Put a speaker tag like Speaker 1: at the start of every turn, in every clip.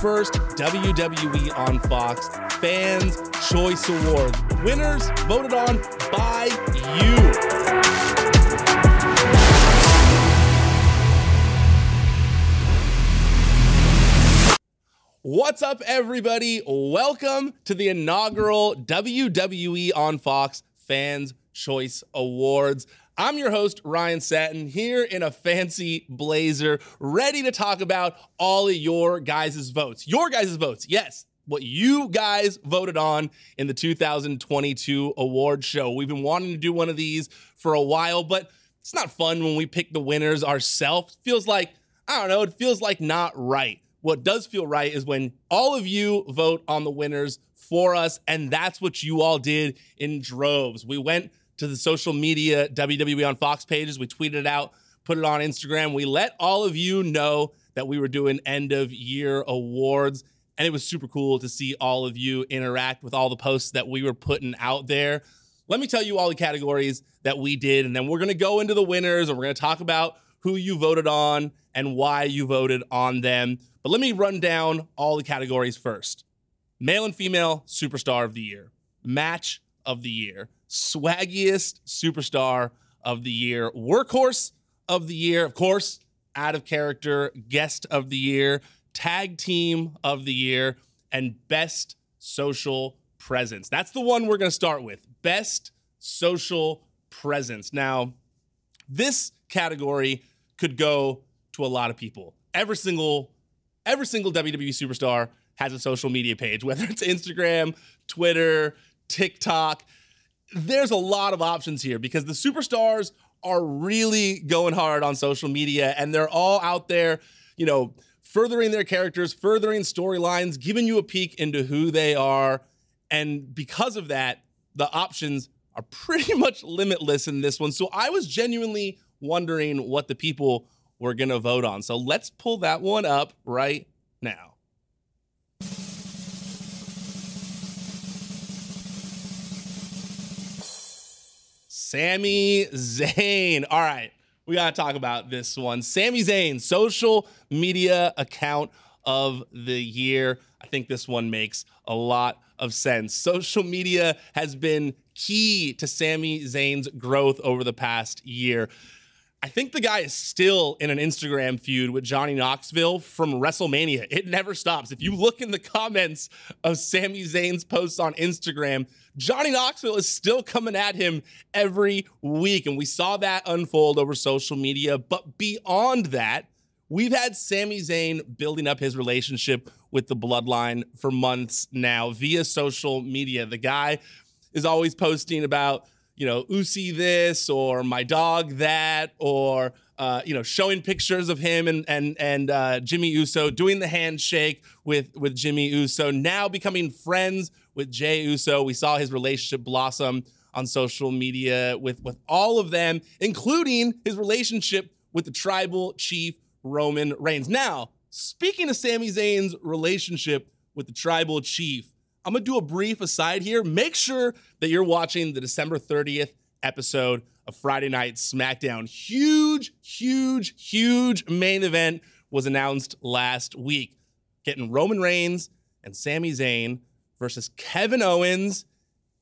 Speaker 1: first WWE on Fox Fans Choice Award. Winners voted on by you. What's up, everybody? Welcome to the inaugural WWE on Fox Fans Choice Awards. I'm your host, Ryan Satin, here in a fancy blazer, ready to talk about all of your guys' votes. Your guys' votes, yes, what you guys voted on in the 2022 award show. We've been wanting to do one of these for a while, but it's not fun when we pick the winners ourselves. Feels like, I don't know, it feels like not right. What does feel right is when all of you vote on the winners for us, and that's what you all did in droves. We went to the social media WWE on Fox pages, we tweeted it out, put it on Instagram. We let all of you know that we were doing end of year awards, and it was super cool to see all of you interact with all the posts that we were putting out there. Let me tell you all the categories that we did, and then we're gonna go into the winners and we're gonna talk about who you voted on and why you voted on them. But let me run down all the categories first male and female superstar of the year, match of the year, swaggiest superstar of the year, workhorse of the year, of course, out of character guest of the year, tag team of the year, and best social presence. That's the one we're going to start with. Best social presence. Now, this category could go to a lot of people. Every single every single WWE superstar has a social media page, whether it's Instagram, Twitter, TikTok. There's a lot of options here because the superstars are really going hard on social media and they're all out there, you know, furthering their characters, furthering storylines, giving you a peek into who they are. And because of that, the options are pretty much limitless in this one. So I was genuinely wondering what the people were going to vote on. So let's pull that one up right now. Sami Zayn. All right, we got to talk about this one. Sami Zayn, social media account of the year. I think this one makes a lot of sense. Social media has been key to Sami Zayn's growth over the past year. I think the guy is still in an Instagram feud with Johnny Knoxville from WrestleMania. It never stops. If you look in the comments of Sami Zayn's posts on Instagram, Johnny Knoxville is still coming at him every week. And we saw that unfold over social media. But beyond that, we've had Sami Zayn building up his relationship with the bloodline for months now via social media. The guy is always posting about you know, Uce this or my dog that, or uh, you know, showing pictures of him and and and uh, Jimmy Uso doing the handshake with with Jimmy Uso. Now becoming friends with Jey Uso. We saw his relationship blossom on social media with with all of them, including his relationship with the tribal chief Roman Reigns. Now, speaking of Sami Zayn's relationship with the tribal chief, I'm gonna do a brief aside here. Make sure that you're watching the December 30th episode of Friday Night SmackDown. Huge, huge, huge main event was announced last week. Getting Roman Reigns and Sami Zayn versus Kevin Owens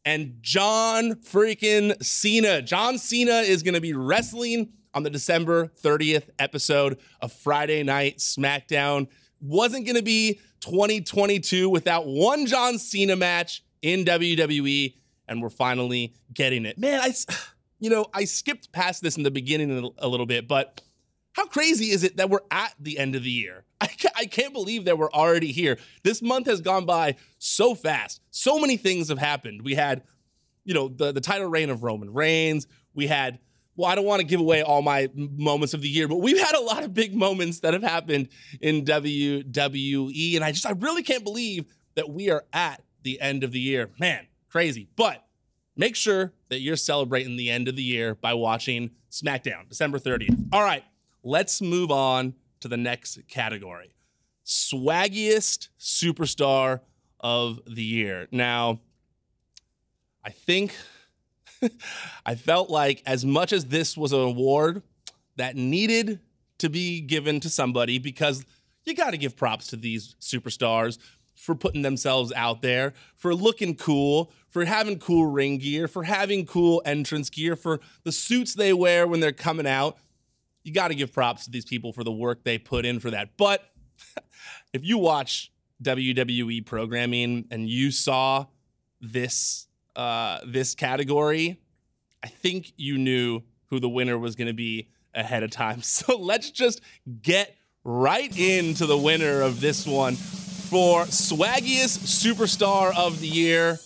Speaker 1: and John freaking Cena. John Cena is gonna be wrestling on the December 30th episode of Friday Night SmackDown. Wasn't gonna be 2022 without one John Cena match in WWE, and we're finally getting it. Man, I, you know, I skipped past this in the beginning a little bit, but how crazy is it that we're at the end of the year? I can't, I can't believe that we're already here. This month has gone by so fast. So many things have happened. We had, you know, the, the title reign of Roman Reigns. We had well, I don't want to give away all my moments of the year, but we've had a lot of big moments that have happened in WWE. And I just, I really can't believe that we are at the end of the year. Man, crazy. But make sure that you're celebrating the end of the year by watching SmackDown, December 30th. All right, let's move on to the next category swaggiest superstar of the year. Now, I think I felt like as much as this was an award that needed to be given to somebody because you got to give props to these superstars for putting themselves out there, for looking cool, for having cool ring gear, for having cool entrance gear, for the suits they wear when they're coming out. You got to give props to these people for the work they put in for that. But if you watch WWE programming and you saw this uh, this category, I think you knew who the winner was going to be ahead of time. So let's just get right into the winner of this one for swaggiest superstar of the year.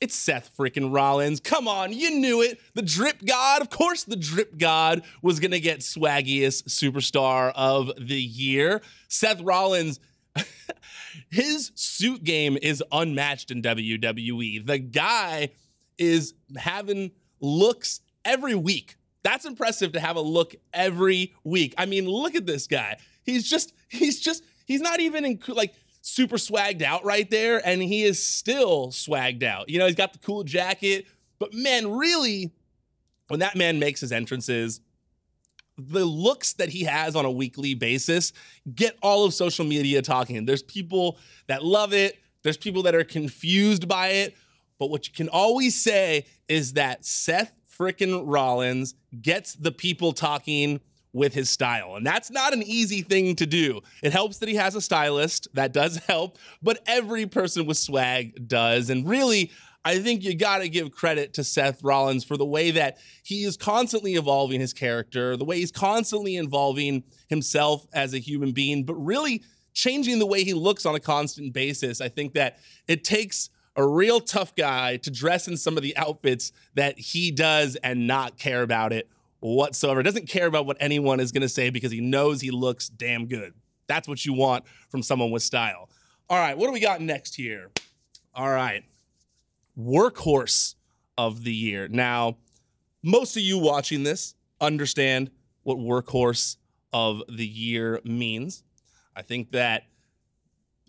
Speaker 1: It's Seth freaking Rollins. Come on, you knew it. The drip god. Of course, the drip god was going to get swaggiest superstar of the year. Seth Rollins, his suit game is unmatched in WWE. The guy is having looks every week. That's impressive to have a look every week. I mean, look at this guy. He's just, he's just, he's not even in, like, super swagged out right there, and he is still swagged out. You know, he's got the cool jacket, but man, really, when that man makes his entrances, the looks that he has on a weekly basis get all of social media talking. There's people that love it, there's people that are confused by it, but what you can always say is that Seth frickin' Rollins gets the people talking with his style. And that's not an easy thing to do. It helps that he has a stylist, that does help, but every person with swag does. And really, I think you got to give credit to Seth Rollins for the way that he is constantly evolving his character, the way he's constantly involving himself as a human being, but really changing the way he looks on a constant basis. I think that it takes a real tough guy to dress in some of the outfits that he does and not care about it whatsoever. Doesn't care about what anyone is going to say because he knows he looks damn good. That's what you want from someone with style. All right, what do we got next here? All right, workhorse of the year. Now, most of you watching this understand what workhorse of the year means. I think that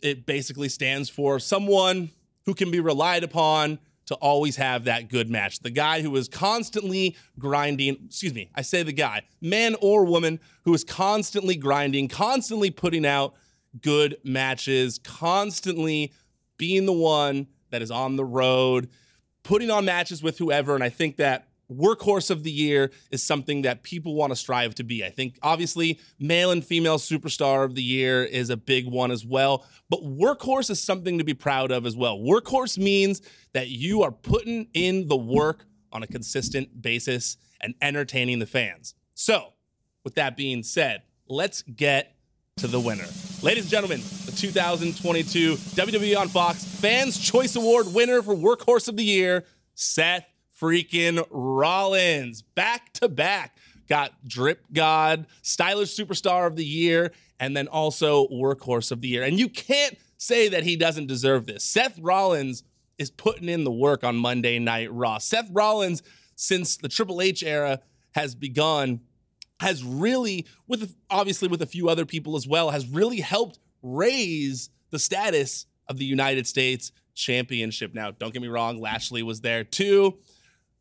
Speaker 1: it basically stands for someone who can be relied upon to always have that good match. The guy who is constantly grinding, excuse me, I say the guy, man or woman who is constantly grinding, constantly putting out good matches, constantly being the one that is on the road, putting on matches with whoever. And I think that workhorse of the year is something that people want to strive to be. I think obviously male and female superstar of the year is a big one as well, but workhorse is something to be proud of as well. Workhorse means that you are putting in the work on a consistent basis and entertaining the fans. So, with that being said, let's get to the winner. Ladies and gentlemen, 2022 WWE on Fox Fans Choice Award winner for Workhorse of the Year, Seth freaking Rollins. Back to back. Got Drip God, Stylish Superstar of the Year, and then also Workhorse of the Year. And you can't say that he doesn't deserve this. Seth Rollins is putting in the work on Monday Night Raw. Seth Rollins, since the Triple H era has begun, has really, with obviously with a few other people as well, has really helped raise the status of the United States Championship. Now, don't get me wrong, Lashley was there too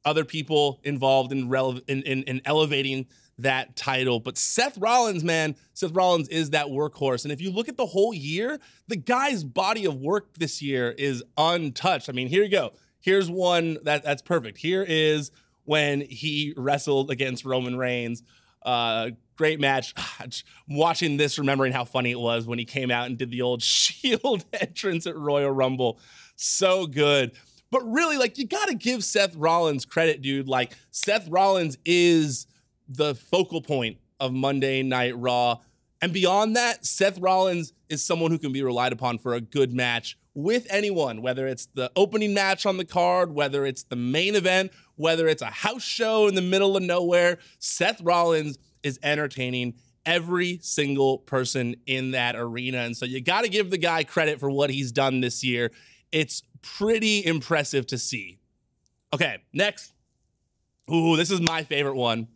Speaker 1: other people involved in, rele- in, in, in elevating that title. But Seth Rollins, man, Seth Rollins is that workhorse. And if you look at the whole year, the guy's body of work this year is untouched. I mean, here you go. Here's one that that's perfect. Here is when he wrestled against Roman Reigns. Uh, great match. watching this, remembering how funny it was when he came out and did the old Shield entrance at Royal Rumble. So good. But really, like, you got to give Seth Rollins credit, dude. Like, Seth Rollins is the focal point of Monday Night Raw. And beyond that, Seth Rollins is someone who can be relied upon for a good match with anyone, whether it's the opening match on the card, whether it's the main event, whether it's a house show in the middle of nowhere. Seth Rollins is entertaining every single person in that arena. And so you got to give the guy credit for what he's done this year. It's pretty impressive to see. Okay, next. Ooh, this is my favorite one.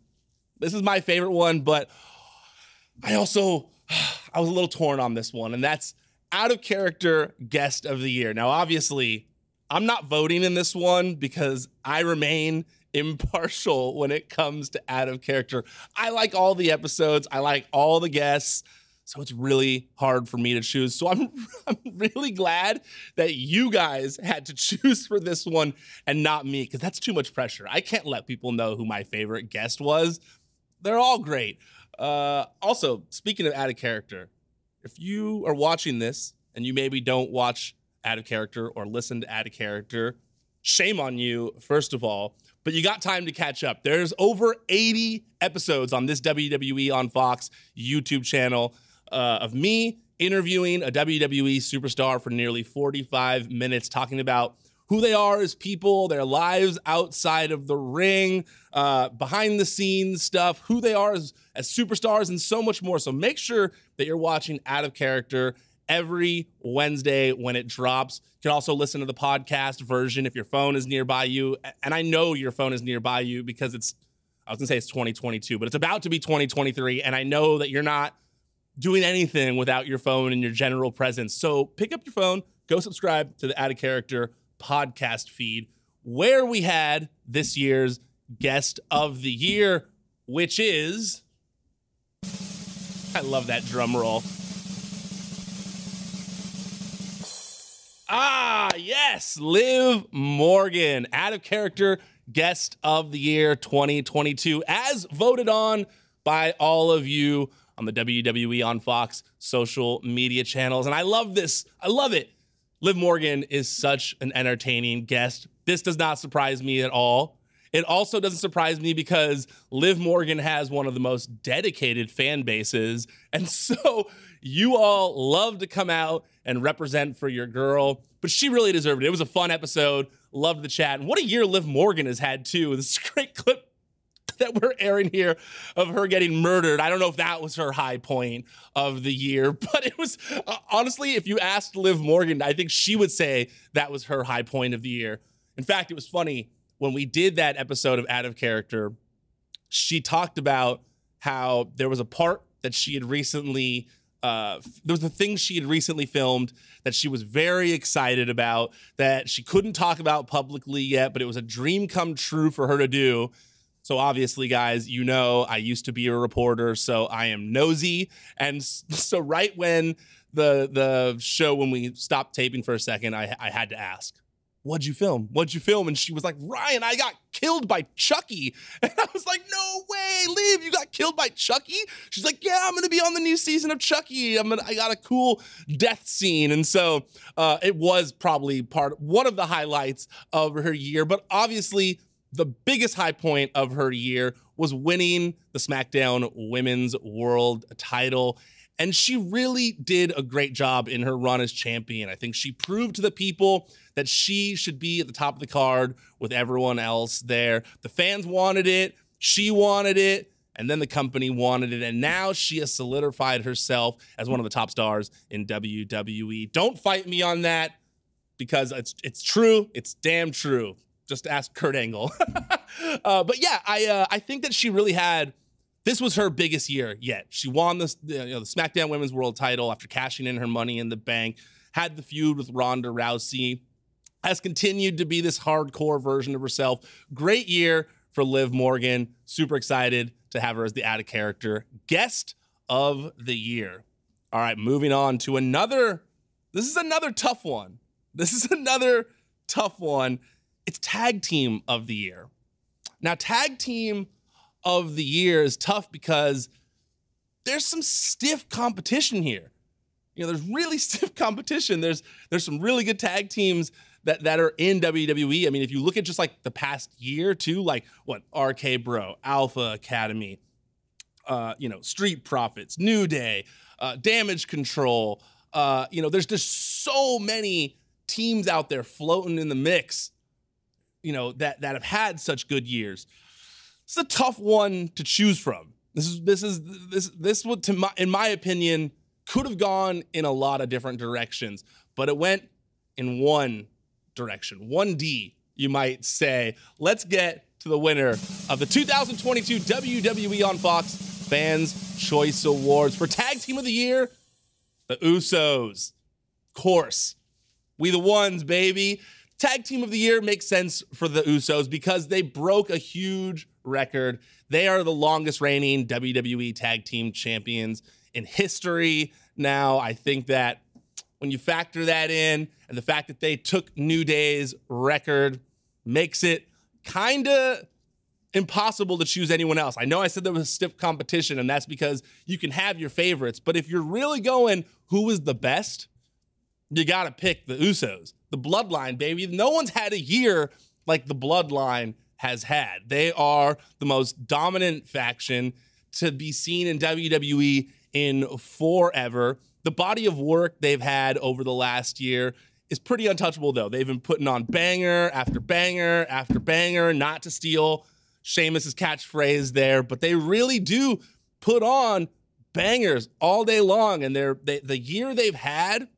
Speaker 1: This is my favorite one, but I also I was a little torn on this one, and that's out of character guest of the year. Now, obviously, I'm not voting in this one because I remain impartial when it comes to out of character. I like all the episodes, I like all the guests. So it's really hard for me to choose. So I'm I'm really glad that you guys had to choose for this one and not me because that's too much pressure. I can't let people know who my favorite guest was. They're all great. Uh, also, speaking of out of character, if you are watching this and you maybe don't watch out of character or listen to out of character, shame on you, first of all, but you got time to catch up. There's over 80 episodes on this WWE on Fox YouTube channel uh, of me interviewing a WWE superstar for nearly 45 minutes, talking about who they are as people, their lives outside of the ring, uh, behind the scenes stuff, who they are as, as superstars, and so much more. So make sure that you're watching Out of Character every Wednesday when it drops. You can also listen to the podcast version if your phone is nearby you. And I know your phone is nearby you because it's, I was gonna say it's 2022, but it's about to be 2023. And I know that you're not doing anything without your phone and your general presence. So pick up your phone, go subscribe to the Out of Character podcast feed where we had this year's guest of the year, which is. I love that drum roll. Ah, yes, Liv Morgan, out of character guest of the year 2022, as voted on by all of you on the WWE on Fox social media channels. And I love this. I love it. Liv Morgan is such an entertaining guest. This does not surprise me at all. It also doesn't surprise me because Liv Morgan has one of the most dedicated fan bases. And so you all love to come out and represent for your girl, but she really deserved it. It was a fun episode. Loved the chat. And what a year Liv Morgan has had, too. This great clip that we're airing here of her getting murdered. I don't know if that was her high point of the year, but it was uh, honestly, if you asked Liv Morgan, I think she would say that was her high point of the year. In fact, it was funny when we did that episode of Out of Character, she talked about how there was a part that she had recently uh, there was a thing she had recently filmed that she was very excited about that she couldn't talk about publicly yet, but it was a dream come true for her to do. So obviously, guys, you know I used to be a reporter, so I am nosy. And so right when the the show when we stopped taping for a second, I, I had to ask, what'd you film? What'd you film? And she was like, Ryan, I got killed by Chucky. And I was like, no way, Liv, you got killed by Chucky? She's like, yeah, I'm gonna be on the new season of Chucky. I'm gonna, I got a cool death scene. And so uh, it was probably part one of the highlights of her year, but obviously the biggest high point of her year was winning the SmackDown Women's World title. And she really did a great job in her run as champion. I think she proved to the people that she should be at the top of the card with everyone else there. The fans wanted it, she wanted it, and then the company wanted it. And now she has solidified herself as one of the top stars in WWE. Don't fight me on that because it's it's true. It's damn true. Just ask Kurt Angle. uh, but yeah, I uh, I think that she really had this was her biggest year yet. She won you know, the SmackDown Women's World Title after cashing in her money in the bank. Had the feud with Ronda Rousey. Has continued to be this hardcore version of herself. Great year for Liv Morgan. Super excited to have her as the out of character guest of the year. All right, moving on to another. This is another tough one. This is another tough one. It's tag team of the year. Now, tag team of the year is tough because there's some stiff competition here. You know, there's really stiff competition. There's there's some really good tag teams that that are in WWE. I mean, if you look at just like the past year too, like what RK Bro, Alpha Academy, uh, you know, Street Profits, New Day, uh, Damage Control. Uh, you know, there's just so many teams out there floating in the mix. You know that that have had such good years it's a tough one to choose from. This is this is this this would to my in my opinion could have gone in a lot of different directions, but it went in one direction, one D, you might say. Let's get to the winner of the 2022 WWE on Fox Fans Choice Awards for Tag Team of the Year, the Usos. Of course, we the ones, baby. Tag Team of the Year makes sense for the Usos because they broke a huge record. They are the longest reigning WWE Tag Team Champions in history now. I think that when you factor that in and the fact that they took New Day's record makes it kind of impossible to choose anyone else. I know I said there was stiff competition, and that's because you can have your favorites. But if you're really going who is the best, you got to pick the Usos, the bloodline, baby. No one's had a year like the bloodline has had. They are the most dominant faction to be seen in WWE in forever. The body of work they've had over the last year is pretty untouchable, though. They've been putting on banger after banger after banger, not to steal Sheamus's catchphrase there, but they really do put on bangers all day long. And they're, they, the year they've had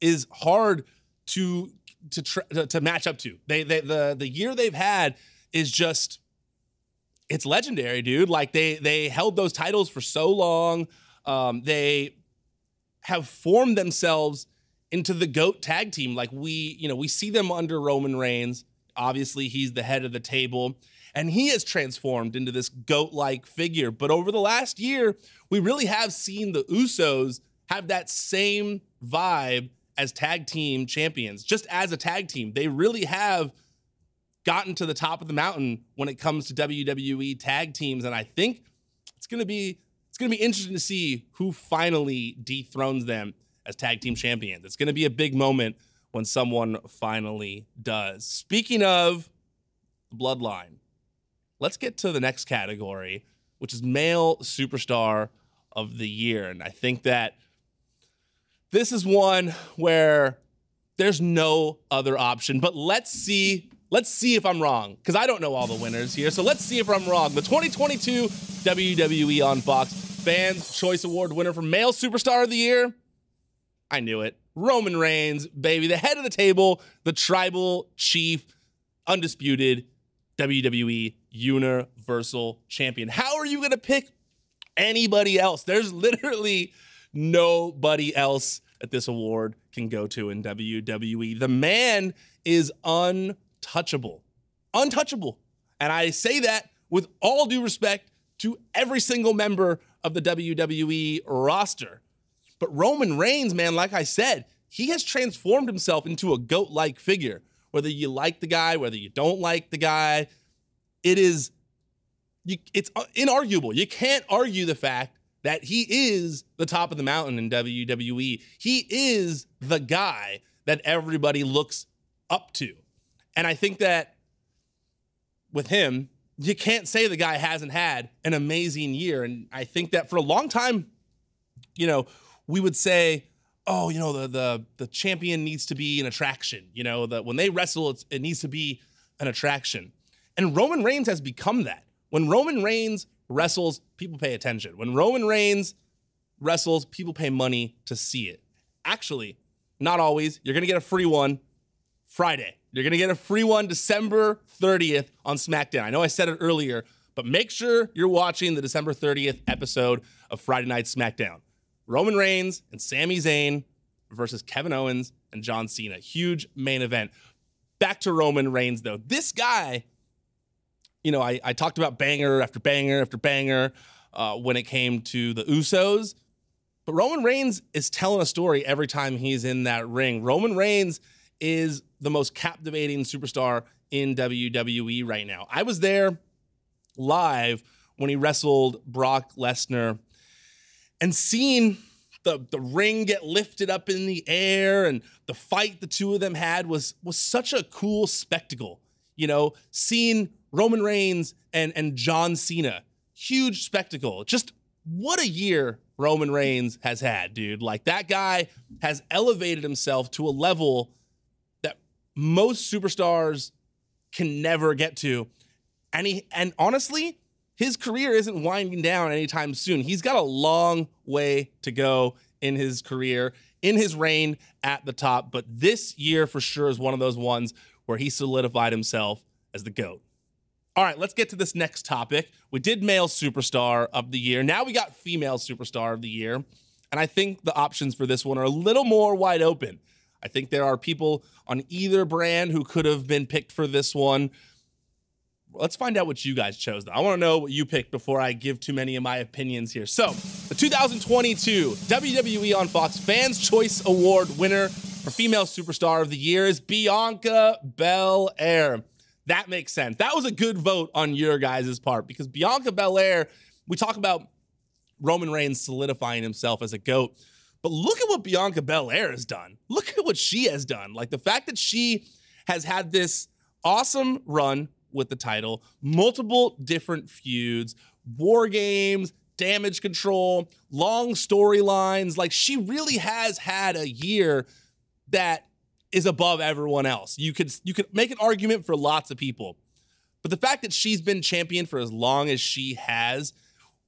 Speaker 1: is hard to to to, to match up to. They, they the the year they've had is just it's legendary, dude. Like they they held those titles for so long. Um, they have formed themselves into the goat tag team. Like we, you know, we see them under Roman Reigns. Obviously, he's the head of the table, and he has transformed into this goat-like figure. But over the last year, we really have seen the Usos have that same vibe as tag team champions. Just as a tag team, they really have gotten to the top of the mountain when it comes to WWE tag teams, and I think it's gonna be it's gonna be interesting to see who finally dethrones them as tag team champions. It's gonna be a big moment when someone finally does. Speaking of the bloodline, let's get to the next category, which is male superstar of the year, and I think that this is one where there's no other option. But let's see Let's see if I'm wrong, because I don't know all the winners here. So let's see if I'm wrong. The 2022 WWE on Fox Fans Choice Award winner for Male Superstar of the Year. I knew it. Roman Reigns, baby, the head of the table, the tribal chief, undisputed WWE Universal Champion. How are you going to pick anybody else? There's literally nobody else that this award can go to in WWE. The man is untouchable. Untouchable. And I say that with all due respect to every single member of the WWE roster. But Roman Reigns, man, like I said, he has transformed himself into a goat like figure. Whether you like the guy, whether you don't like the guy, it is you, it's uh, inarguable. You can't argue the fact that he is the top of the mountain in WWE. He is the guy that everybody looks up to. And I think that with him, you can't say the guy hasn't had an amazing year. And I think that for a long time, you know, we would say, oh, you know, the the the champion needs to be an attraction. You know, that when they wrestle, it needs to be an attraction. And Roman Reigns has become that. When Roman Reigns wrestles, people pay attention. When Roman Reigns wrestles, people pay money to see it. Actually, not always. You're gonna get a free one Friday. You're going to get a free one December 30th on SmackDown. I know I said it earlier, but make sure you're watching the December 30th episode of Friday Night SmackDown. Roman Reigns and Sami Zayn versus Kevin Owens and John Cena. Huge main event. Back to Roman Reigns, though. This guy, you know, I, I talked about banger after banger after banger uh, when it came to the Usos, but Roman Reigns is telling a story every time he's in that ring. Roman Reigns is the most captivating superstar in WWE right now. I was there live when he wrestled Brock Lesnar and seeing the, the ring get lifted up in the air and the fight the two of them had was was such a cool spectacle. You know, seeing Roman Reigns and, and John Cena, huge spectacle. Just what a year Roman Reigns has had, dude. Like that guy has elevated himself to a level that most superstars can never get to. And he and honestly, his career isn't winding down anytime soon. He's got a long way to go in his career, in his reign at the top. But this year for sure is one of those ones where he solidified himself as the GOAT. All right, let's get to this next topic. We did male superstar of the year. Now we got female superstar of the year. And I think the options for this one are a little more wide open. I think there are people on either brand who could have been picked for this one. Let's find out what you guys chose. Though. I want to know what you picked before I give too many of my opinions here. So, the 2022 WWE on Fox Fans Choice Award winner for Female Superstar of the Year is Bianca Belair. That makes sense. That was a good vote on your guys' part because Bianca Belair, we talk about Roman Reigns solidifying himself as a GOAT, but look at what Bianca Belair has done. Look at what she has done. Like the fact that she has had this awesome run with the title, multiple different feuds, war games, damage control, long storylines. Like she really has had a year that is above everyone else. You could you could make an argument for lots of people. But the fact that she's been champion for as long as she has,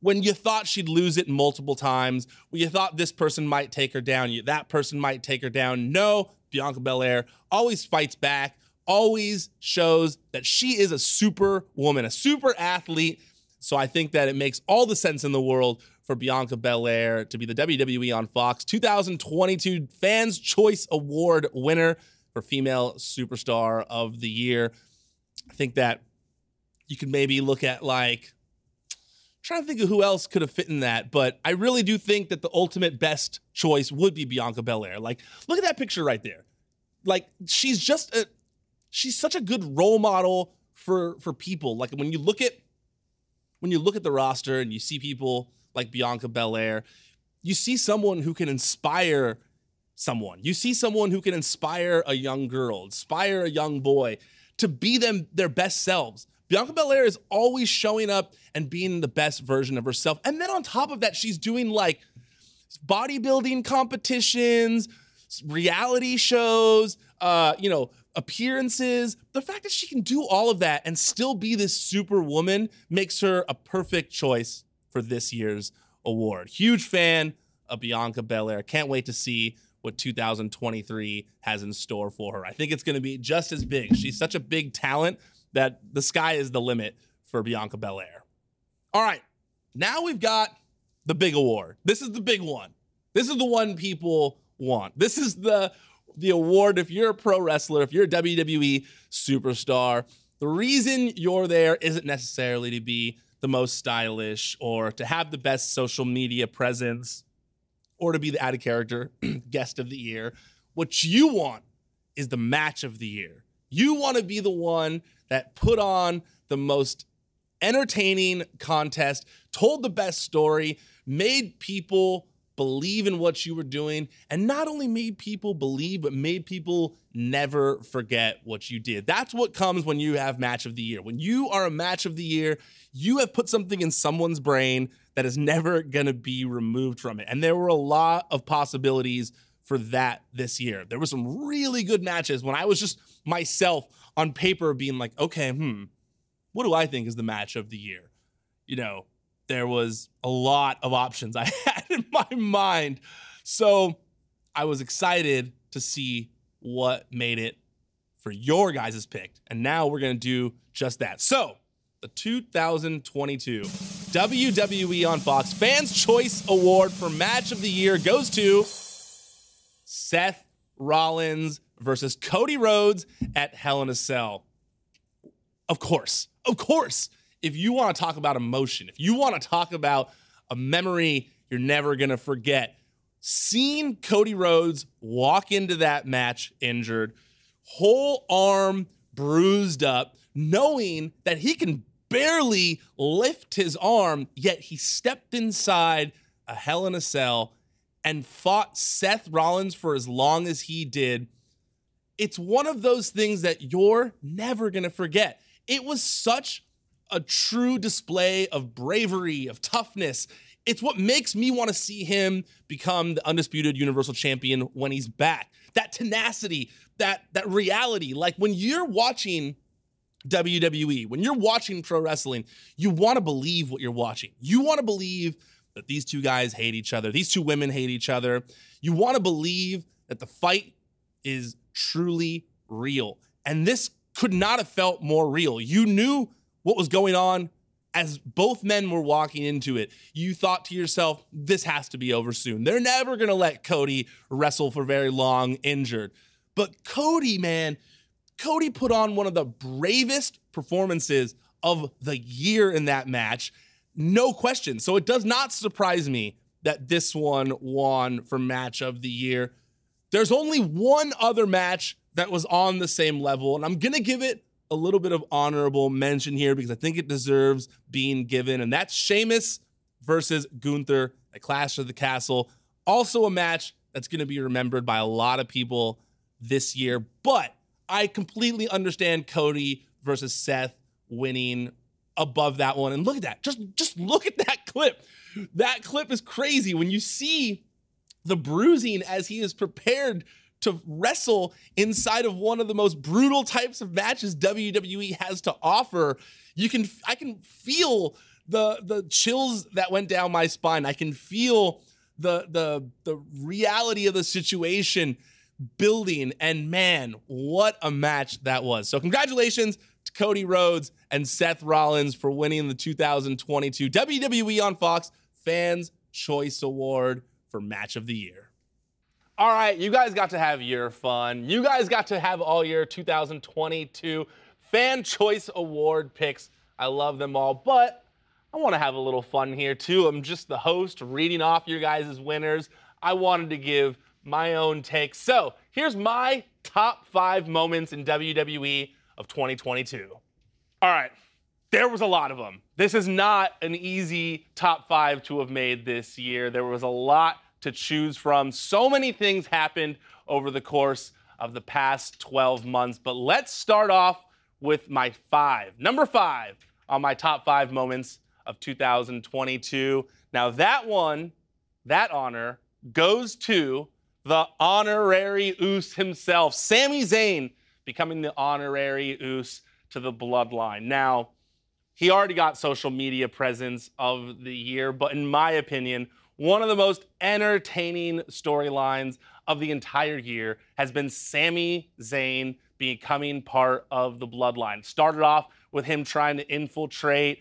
Speaker 1: when you thought she'd lose it multiple times, when you thought this person might take her down, you, that person might take her down, no, Bianca Belair always fights back, always shows that she is a super woman, a super athlete. So I think that it makes all the sense in the world for Bianca Belair to be the WWE on Fox 2022 Fans Choice Award winner for Female Superstar of the Year. I think that you could maybe look at like trying to think of who else could have fit in that, but I really do think that the ultimate best choice would be Bianca Belair. Like, look at that picture right there. Like, she's just a she's such a good role model for for people. Like when you look at when you look at the roster and you see people like Bianca Belair, you see someone who can inspire someone. You see someone who can inspire a young girl, inspire a young boy to be them their best selves. Bianca Belair is always showing up and being the best version of herself. And then on top of that, she's doing like bodybuilding competitions, reality shows, uh, you know, appearances. The fact that she can do all of that and still be this super woman makes her a perfect choice for this year's award. Huge fan of Bianca Belair. Can't wait to see what 2023 has in store for her. I think it's going to be just as big. She's such a big talent that the sky is the limit for Bianca Belair. All right, now we've got the big award. This is the big one. This is the one people want. This is the the award if you're a pro wrestler, if you're a WWE superstar. The reason you're there isn't necessarily to be the most stylish or to have the best social media presence or to be the out of character guest of the year. What you want is the match of the year. You want to be the one that put on the most entertaining contest, told the best story, made people believe in what you were doing, and not only made people believe, but made people never forget what you did. That's what comes when you have match of the year. When you are a match of the year, you have put something in someone's brain that is never going to be removed from it. And there were a lot of possibilities for that this year. There were some really good matches when I was just myself on paper being like, okay, hmm, what do I think is the match of the year? You know, there was a lot of options I in my mind. So I was excited to see what made it for your guys' pick. And now we're going to do just that. So the 2022 WWE on Fox Fans Choice Award for Match of the Year goes to Seth Rollins versus Cody Rhodes at Hell in a Cell. Of course, of course if you want to talk about emotion, if you want to talk about a memory you're never going to forget, seeing Cody Rhodes walk into that match injured, whole arm bruised up, knowing that he can barely lift his arm, yet he stepped inside a Hell in a Cell and fought Seth Rollins for as long as he did. It's one of those things that you're never going to forget. It was such a true display of bravery, of toughness. It's what makes me want to see him become the undisputed universal champion when he's back. That tenacity, that that reality. Like when you're watching WWE, when you're watching pro wrestling, you want to believe what you're watching. You want to believe that these two guys hate each other. These two women hate each other. You want to believe that the fight is truly real. And this could not have felt more real. You knew what was going on as both men were walking into it, you thought to yourself, this has to be over soon. They're never going to let Cody wrestle for very long injured. But Cody, man, Cody put on one of the bravest performances of the year in that match. No question. So it does not surprise me that this one won for match of the year. There's only one other match that was on the same level, and I'm going to give it a little bit of honorable mention here because I think it deserves being given, and that's Sheamus versus Gunther at Clash of the Castle. Also, a match that's going to be remembered by a lot of people this year, but I completely understand Cody versus Seth winning above that one. And look at that. Just just look at that clip. That clip is crazy when you see the bruising as he is prepared to wrestle inside of one of the most brutal types of matches WWE has to offer. You can I can feel the the chills that went down my spine. I can feel the the the reality of the situation building and man, what a match that was. So congratulations to Cody Rhodes and Seth Rollins for winning the 2022 WWE on Fox Fans Choice Award for Match of the Year. All right, you guys got to have your fun. You guys got to have all your 2022 Fan Choice Award picks. I love them all, but I want to have a little fun here too. I'm just the host reading off your guys' winners. I wanted to give my own take. So here's my top five moments in WWE of 2022. All right, there was a lot of them. This is not an easy top five to have made this year. There was a lot to choose from. So many things happened over the course of the past 12 months. But let's start off with my five. Number five on my top five moments of 2022. Now, that one, that honor, goes to the honorary Uce himself, Sami Zayn, becoming the honorary Uce to the bloodline. Now, he already got social media presence of the year, but in my opinion, one of the most entertaining storylines of the entire year has been Sami Zayn becoming part of the bloodline. Started off with him trying to infiltrate.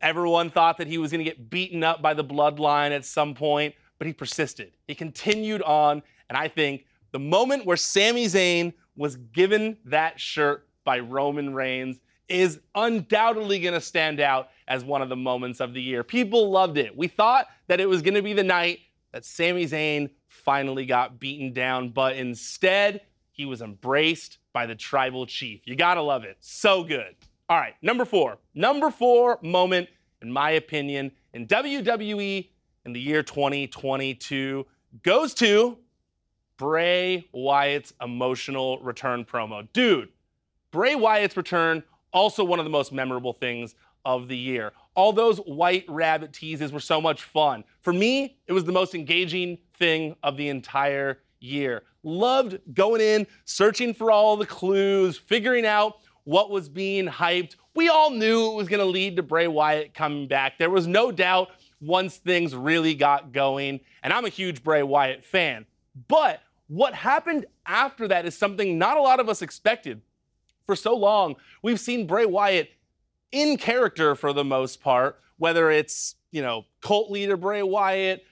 Speaker 1: Everyone thought that he was going to get beaten up by the bloodline at some point, but he persisted. He continued on, and I think the moment where Sami Zayn was given that shirt by Roman Reigns is undoubtedly going to stand out as one of the moments of the year. People loved it. We thought that it was going to be the night that Sami Zayn finally got beaten down, but instead, he was embraced by the tribal chief. You got to love it. So good. All right, number four. Number four moment, in my opinion, in WWE in the year 2022 goes to Bray Wyatt's emotional return promo. Dude, Bray Wyatt's return also one of the most memorable things of the year. All those white rabbit teases were so much fun. For me, it was the most engaging thing of the entire year. Loved going in, searching for all the clues, figuring out what was being hyped. We all knew it was going to lead to Bray Wyatt coming back. There was no doubt once things really got going. And I'm a huge Bray Wyatt fan. But what happened after that is something not a lot of us expected for so long, we've seen Bray Wyatt in character for the most part, whether it's, you know, cult leader Bray Wyatt,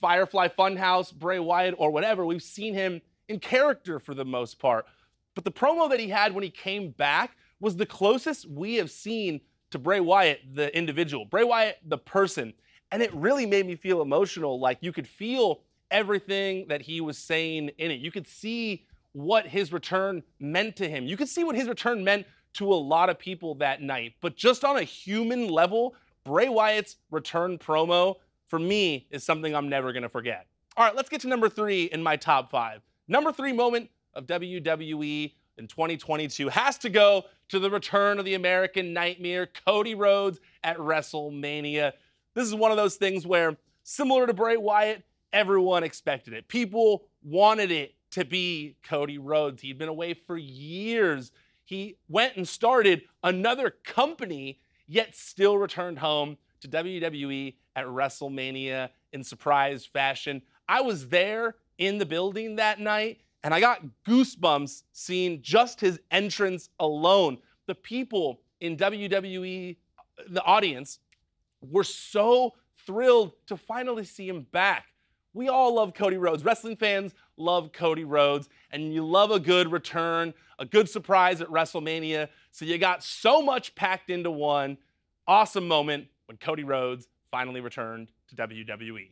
Speaker 1: Firefly Funhouse Bray Wyatt, or whatever. We've seen him in character for the most part. But the promo that he had when he came back was the closest we have seen to Bray Wyatt, the individual, Bray Wyatt, the person. And it really made me feel emotional. Like you could feel everything that he was saying in it. You could see what his return meant to him. You could see what his return meant to a lot of people that night. But just on a human level, Bray Wyatt's return promo for me is something I'm never going to forget. All right, let's get to number three in my top five. Number three moment of WWE in 2022 has to go to the return of the American Nightmare, Cody Rhodes at WrestleMania. This is one of those things where, similar to Bray Wyatt, everyone expected it. People wanted it to be Cody Rhodes. He'd been away for years. He went and started another company, yet still returned home to WWE at WrestleMania in surprise fashion. I was there in the building that night, and I got goosebumps seeing just his entrance alone. The people in WWE, uh, the audience, were so thrilled to finally see him back. We all love Cody Rhodes. Wrestling fans love Cody Rhodes, and you love a good return, a good surprise at WrestleMania. So you got so much packed into one awesome moment when Cody Rhodes finally returned to WWE.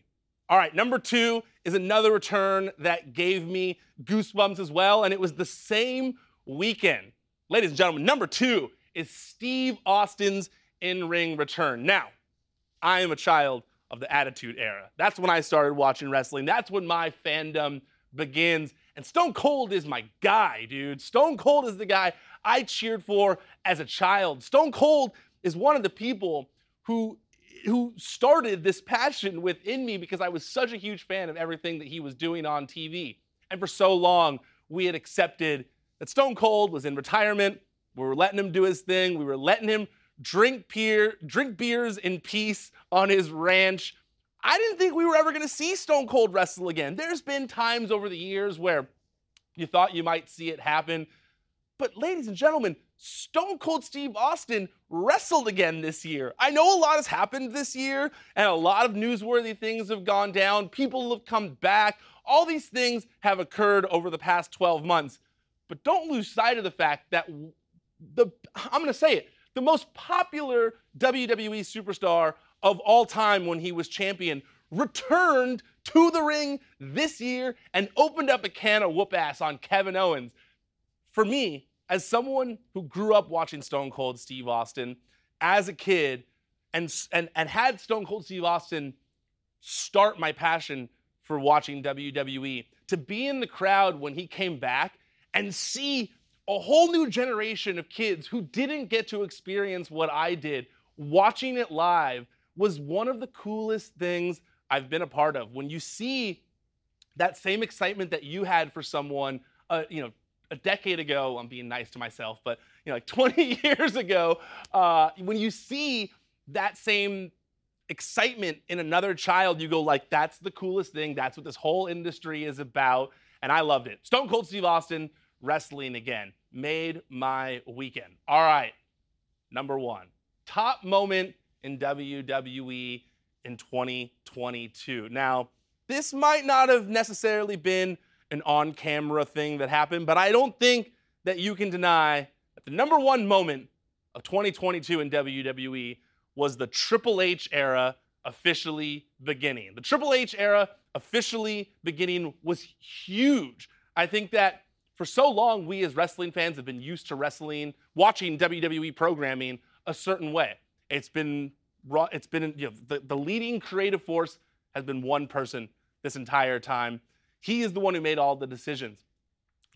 Speaker 1: All right, number two is another return that gave me goosebumps as well, and it was the same weekend. Ladies and gentlemen, number two is Steve Austin's in ring return. Now, I am a child of the Attitude Era. That's when I started watching wrestling. That's when my fandom begins. And Stone Cold is my guy, dude. Stone Cold is the guy I cheered for as a child. Stone Cold is one of the people who who started this passion within me because I was such a huge fan of everything that he was doing on TV. And for so long, we had accepted that Stone Cold was in retirement. We were letting him do his thing. We were letting him drink beer, drink beers in peace on his ranch. I didn't think we were ever going to see Stone Cold wrestle again. There's been times over the years where you thought you might see it happen. But, ladies and gentlemen, Stone Cold Steve Austin wrestled again this year. I know a lot has happened this year, and a lot of newsworthy things have gone down. People have come back. All these things have occurred over the past 12 months. But don't lose sight of the fact that the, I'm going to say it, the most popular WWE superstar of all time when he was champion returned to the ring this year and opened up a can of whoop ass on Kevin Owens. For me, as someone who grew up watching Stone Cold Steve Austin as a kid and, and, and had Stone Cold Steve Austin start my passion for watching WWE, to be in the crowd when he came back and see a whole new generation of kids who didn't get to experience what I did watching it live was one of the coolest things I've been a part of. When you see that same excitement that you had for someone, uh, you know, a decade ago, I'm being nice to myself, but you know, like 20 years ago, uh, when you see that same excitement in another child, you go like, that's the coolest thing. That's what this whole industry is about. And I loved it. Stone Cold Steve Austin wrestling again made my weekend. All right, number one, top moment in WWE in 2022. Now, this might not have necessarily been an on camera thing that happened, but I don't think that you can deny that the number one moment of 2022 in WWE was the Triple H era officially beginning. The Triple H era officially beginning was huge. I think that for so long, we as wrestling fans have been used to wrestling, watching WWE programming a certain way. It's been it's been you know, the, the leading creative force has been one person this entire time. He is the one who made all the decisions.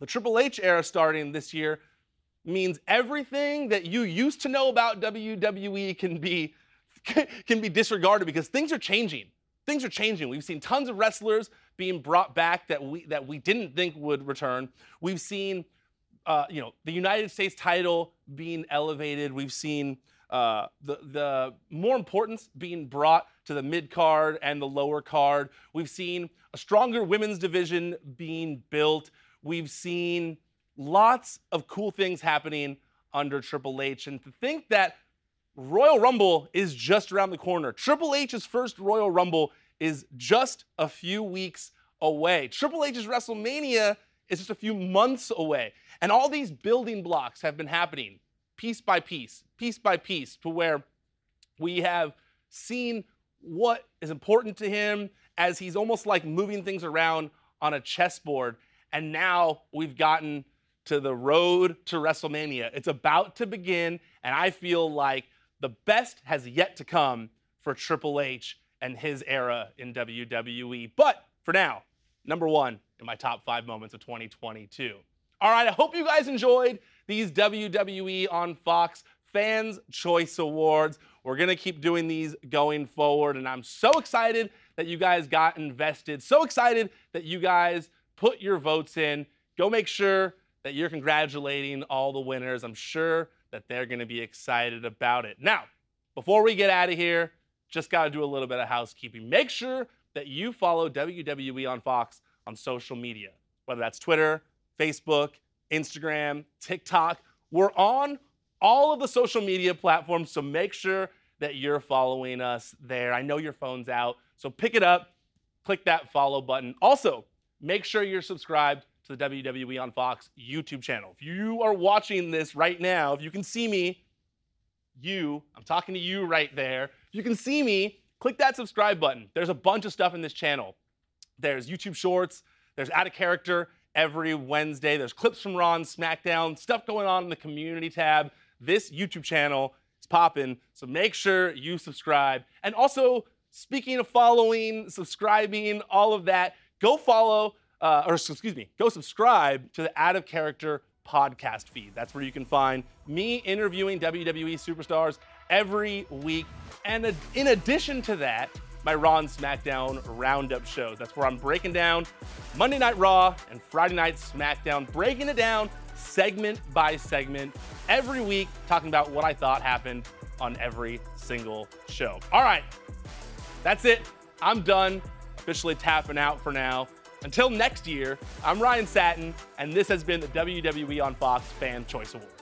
Speaker 1: The Triple H era starting this year means everything that you used to know about WWE can be can be disregarded because things are changing. Things are changing. We've seen tons of wrestlers being brought back that we that we didn't think would return. We've seen uh, you know the United States title being elevated. We've seen uh, the, the more importance being brought to the mid card and the lower card. We've seen a stronger women's division being built. We've seen lots of cool things happening under Triple H. And to think that Royal Rumble is just around the corner, Triple H's first Royal Rumble is just a few weeks away. Triple H's WrestleMania is just a few months away. And all these building blocks have been happening piece by piece, piece by piece, to where we have seen what is important to him as he's almost like moving things around on a chessboard. And now we've gotten to the road to WrestleMania. It's about to begin, and I feel like the best has yet to come for Triple H and his era in WWE. But for now, number one in my top five moments of 2022. All right, I hope you guys enjoyed these WWE on Fox Fans Choice Awards. We're going to keep doing these going forward, and I'm so excited that you guys got invested. So excited that you guys put your votes in. Go make sure that you're congratulating all the winners. I'm sure that they're going to be excited about it. Now, before we get out of here, just got to do a little bit of housekeeping. Make sure that you follow WWE on Fox on social media, whether that's Twitter, Facebook, Instagram, TikTok. We're on all of the social media platforms, so make sure that you're following us there. I know your phone's out, so pick it up, click that follow button. Also, make sure you're subscribed to the WWE on Fox YouTube channel. If you are watching this right now, if you can see me, you, I'm talking to you right there, If you can see me click that subscribe button. There's a bunch of stuff in this channel. There's YouTube Shorts, there's Out of Character every Wednesday, there's clips from Raw and SmackDown, stuff going on in the community tab. This YouTube channel is popping, so make sure you subscribe. And also, speaking of following, subscribing, all of that, go follow, uh, or excuse me, go subscribe to the Out of Character podcast feed. That's where you can find me interviewing WWE superstars every week. And in addition to that, my Raw and SmackDown roundup shows. That's where I'm breaking down Monday Night Raw and Friday Night SmackDown, breaking it down segment by segment every week, talking about what I thought happened on every single show. All right, that's it. I'm done. Officially tapping out for now. Until next year, I'm Ryan Satin, and this has been the WWE on Fox Fan Choice Award.